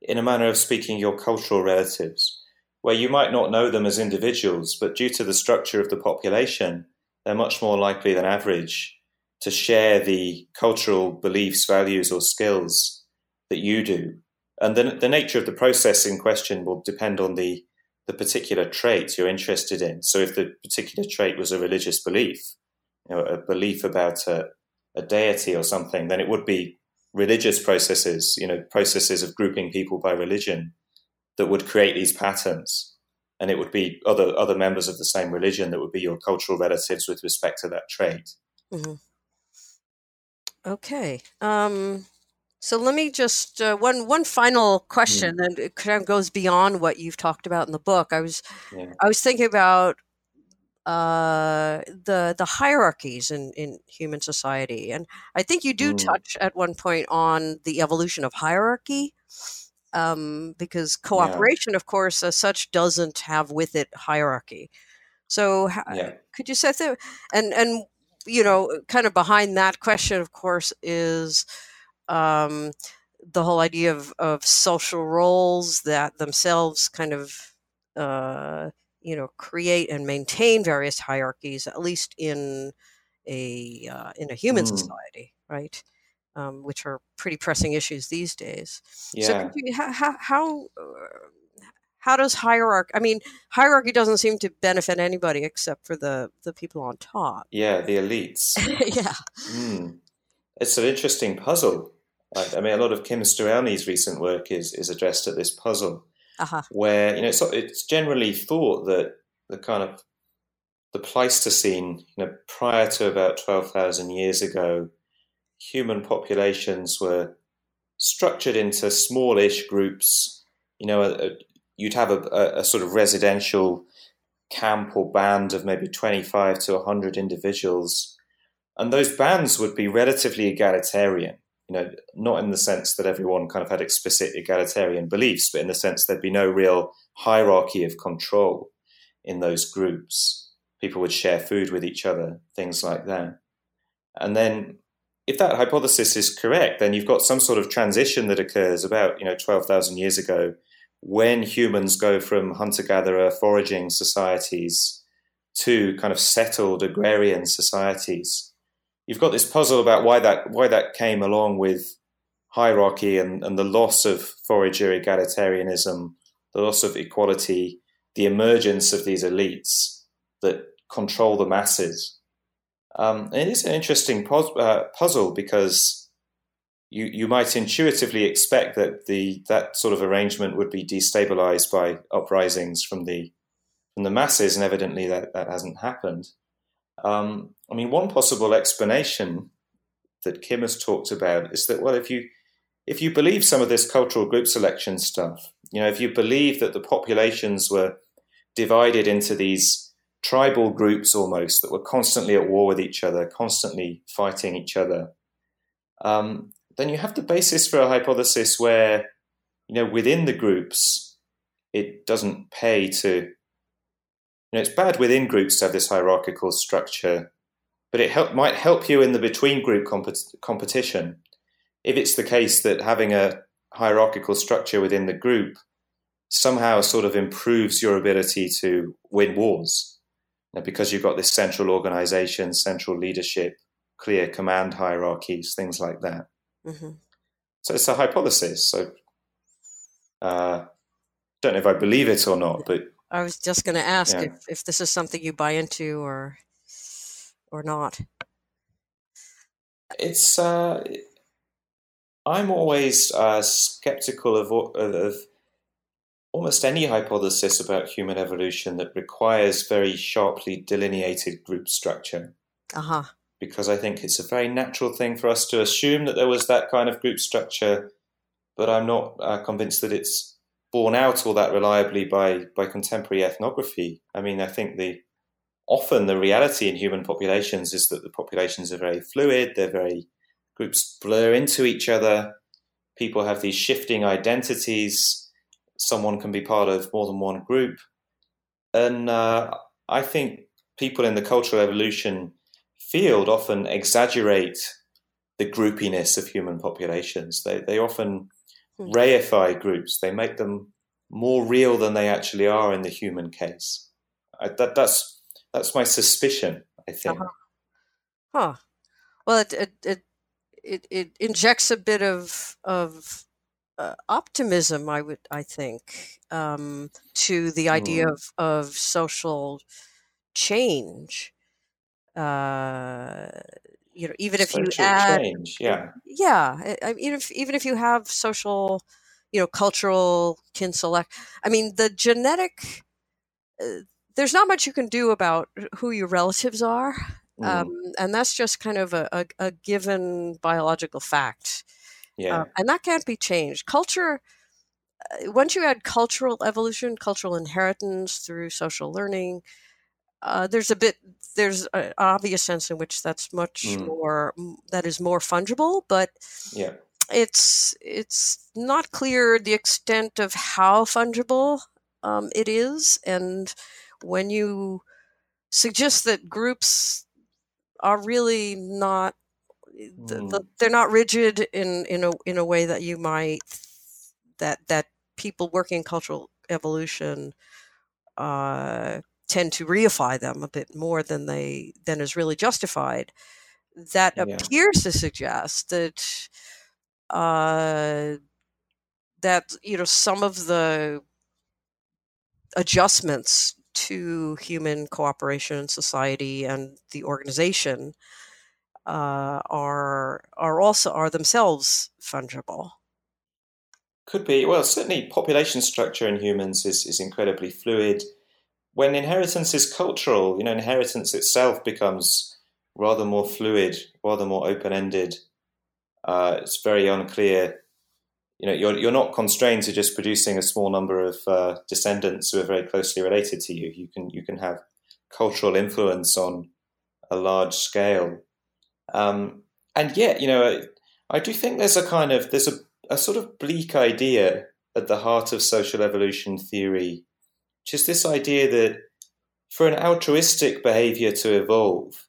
in a manner of speaking, your cultural relatives, where you might not know them as individuals, but due to the structure of the population, they're much more likely than average to share the cultural beliefs, values, or skills that you do. And the, the nature of the process in question will depend on the the particular trait you're interested in. So if the particular trait was a religious belief, you know, a belief about a, a deity or something, then it would be religious processes, you know, processes of grouping people by religion that would create these patterns. And it would be other other members of the same religion that would be your cultural relatives with respect to that trait. Mm-hmm. Okay. Um, so let me just uh, one one final question, mm. and it kind of goes beyond what you've talked about in the book. I was yeah. I was thinking about uh, the the hierarchies in, in human society, and I think you do mm. touch at one point on the evolution of hierarchy, um, because cooperation, yeah. of course, as such, doesn't have with it hierarchy. So, yeah. could you set that? And and you know, kind of behind that question, of course, is um, the whole idea of, of social roles that themselves kind of uh, you know create and maintain various hierarchies, at least in a uh, in a human mm. society, right? Um, which are pretty pressing issues these days. Yeah. So, you, how how uh, how does hierarchy? I mean, hierarchy doesn't seem to benefit anybody except for the the people on top. Yeah, the elites. yeah. Mm. It's an interesting puzzle I mean, a lot of Kim Sterelny's recent work is is addressed at this puzzle, uh-huh. where you know it's, it's generally thought that the kind of the Pleistocene, you know, prior to about twelve thousand years ago, human populations were structured into smallish groups. You know, a, a, you'd have a, a, sort of residential camp or band of maybe 25 to 100 individuals. And those bands would be relatively egalitarian you know, not in the sense that everyone kind of had explicit egalitarian beliefs, but in the sense there'd be no real hierarchy of control in those groups. people would share food with each other, things like that. And then if that hypothesis is correct, then you've got some sort of transition that occurs about, you know, 12,000 years ago when humans go from hunter-gatherer foraging societies to kind of settled agrarian societies. You've got this puzzle about why that why that came along with hierarchy and, and the loss of forager egalitarianism, the loss of equality, the emergence of these elites that control the masses. Um, it is an interesting pos- uh, puzzle because you you might intuitively expect that the that sort of arrangement would be destabilized by uprisings from the from the masses, and evidently that that hasn't happened. Um, I mean, one possible explanation that Kim has talked about is that well, if you if you believe some of this cultural group selection stuff, you know, if you believe that the populations were divided into these tribal groups almost that were constantly at war with each other, constantly fighting each other, um, then you have the basis for a hypothesis where, you know, within the groups, it doesn't pay to, you know, it's bad within groups to have this hierarchical structure, but it help, might help you in the between group compet- competition if it's the case that having a hierarchical structure within the group somehow sort of improves your ability to win wars know, because you've got this central organization, central leadership, clear command hierarchies, things like that. Mm-hmm. So it's a hypothesis. So uh, don't know if I believe it or not, but I was just going to ask yeah. if, if this is something you buy into or or not. It's uh, I'm always uh, skeptical of, of, of, almost any hypothesis about human evolution that requires very sharply delineated group structure. Uh-huh. Because I think it's a very natural thing for us to assume that there was that kind of group structure, but I'm not uh, convinced that it's borne out all that reliably by, by contemporary ethnography. I mean, I think the often the reality in human populations is that the populations are very fluid, they're very groups blur into each other. People have these shifting identities. Someone can be part of more than one group. And uh, I think people in the cultural evolution field often exaggerate the groupiness of human populations. They, they often hmm. reify groups, they make them more real than they actually are in the human case. I, that, that's, that's my suspicion, I think. Uh-huh. Huh. Well, it, it, it it, it injects a bit of of uh, optimism. I would I think um, to the idea mm. of of social change. Uh, you know, even if social you add, change, yeah, yeah, I mean, if, even if you have social, you know, cultural kin select. I mean, the genetic. Uh, there's not much you can do about who your relatives are. Mm. Um, and that's just kind of a, a, a given biological fact. Yeah. Uh, and that can't be changed. Culture, uh, once you add cultural evolution, cultural inheritance through social learning, uh, there's a bit, there's an obvious sense in which that's much mm. more, that is more fungible, but yeah. it's, it's not clear the extent of how fungible um, it is. And when you suggest that groups are really not the, the, mm. they're not rigid in in a in a way that you might that that people working in cultural evolution uh, tend to reify them a bit more than they than is really justified. That yeah. appears to suggest that uh, that you know some of the adjustments to human cooperation in society and the organization uh, are are also are themselves fungible. Could be. Well, certainly population structure in humans is, is incredibly fluid. When inheritance is cultural, you know, inheritance itself becomes rather more fluid, rather more open ended. Uh, it's very unclear you know you're you're not constrained to just producing a small number of uh, descendants who are very closely related to you. You can you can have cultural influence on a large scale, um, and yet you know I, I, do think there's a kind of there's a, a sort of bleak idea at the heart of social evolution theory, is this idea that for an altruistic behavior to evolve,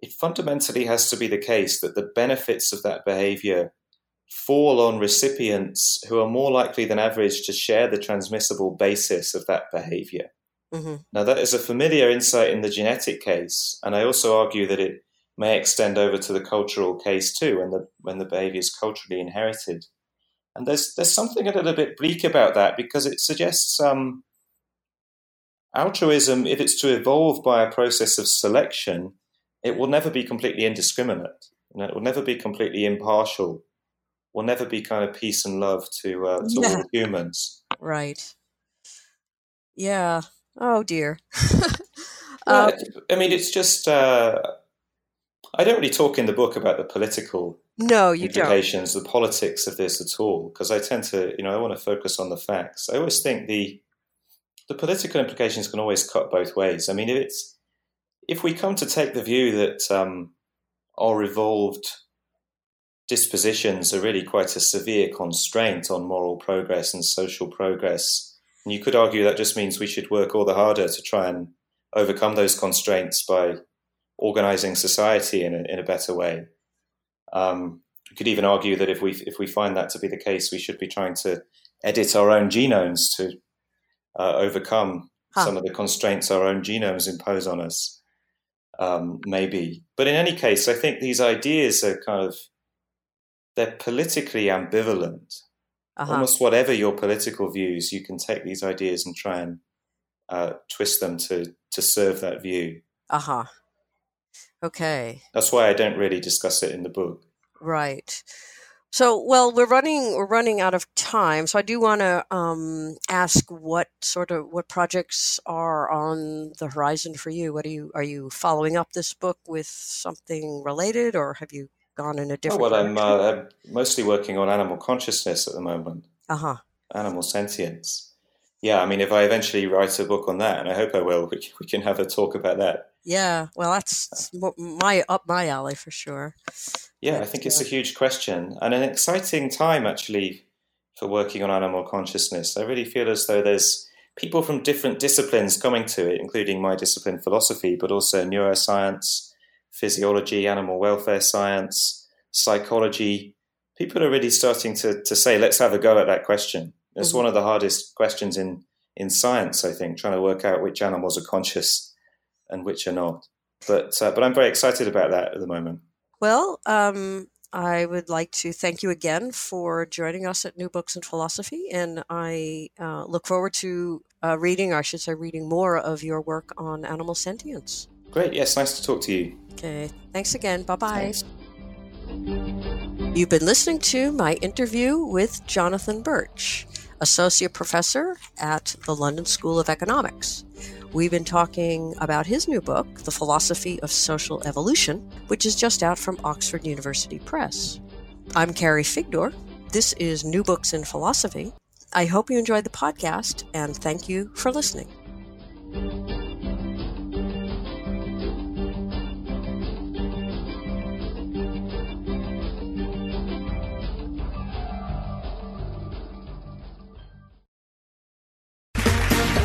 it fundamentally has to be the case that the benefits of that behavior fall on recipients who are more likely than average to share the transmissible basis of that behavior. Mm-hmm. Now, that is a familiar insight in the genetic case, and I also argue that it may extend over to the cultural case too, when the when the behavior is culturally inherited. And there's there's something a little bit bleak about that because it suggests um, altruism, if it's to evolve by a process of selection, it will never be completely indiscriminate. You know, it will never be completely impartial. Will never be kind of peace and love to uh, to yeah. all humans. Right. Yeah. Oh dear. uh, I mean, it's just. Uh, I don't really talk in the book about the political no, you implications, don't. the politics of this at all, because I tend to, you know, I want to focus on the facts. I always think the the political implications can always cut both ways. I mean, if it's if we come to take the view that um, our evolved dispositions are really quite a severe constraint on moral progress and social progress, and you could argue that just means we should work all the harder to try and overcome those constraints by organizing society in a, in a better way. Um, you could even argue that if we if we find that to be the case, we should be trying to edit our own genomes to uh, overcome huh. some of the constraints our own genomes impose on us. Um, maybe, but in any case, I think these ideas are kind of they're politically ambivalent. Uh-huh. Almost whatever your political views, you can take these ideas and try and uh, twist them to to serve that view. Uh huh. Okay. That's why I don't really discuss it in the book. Right. So, well, we're running we're running out of time. So, I do want to um, ask what sort of what projects are on the horizon for you. What are you are you following up this book with something related, or have you gone in a different? Oh, well, I'm, uh, I'm, mostly working on animal consciousness at the moment. Uh huh. Animal sentience. Yeah, I mean, if I eventually write a book on that, and I hope I will, we, we can have a talk about that. Yeah, well, that's my up my alley for sure. Yeah, I think it's a huge question and an exciting time actually for working on animal consciousness. I really feel as though there's people from different disciplines coming to it, including my discipline, philosophy, but also neuroscience, physiology, animal welfare science, psychology. People are really starting to, to say, let's have a go at that question. It's mm-hmm. one of the hardest questions in, in science, I think, trying to work out which animals are conscious and which are not. But uh, but I'm very excited about that at the moment. Well, um, I would like to thank you again for joining us at New Books in Philosophy, and I uh, look forward to uh, reading, or I should say, reading more of your work on animal sentience. Great. Yes, nice to talk to you. Okay. Thanks again. Bye bye. You've been listening to my interview with Jonathan Birch, Associate Professor at the London School of Economics. We've been talking about his new book, The Philosophy of Social Evolution, which is just out from Oxford University Press. I'm Carrie Figdor. This is New Books in Philosophy. I hope you enjoyed the podcast, and thank you for listening.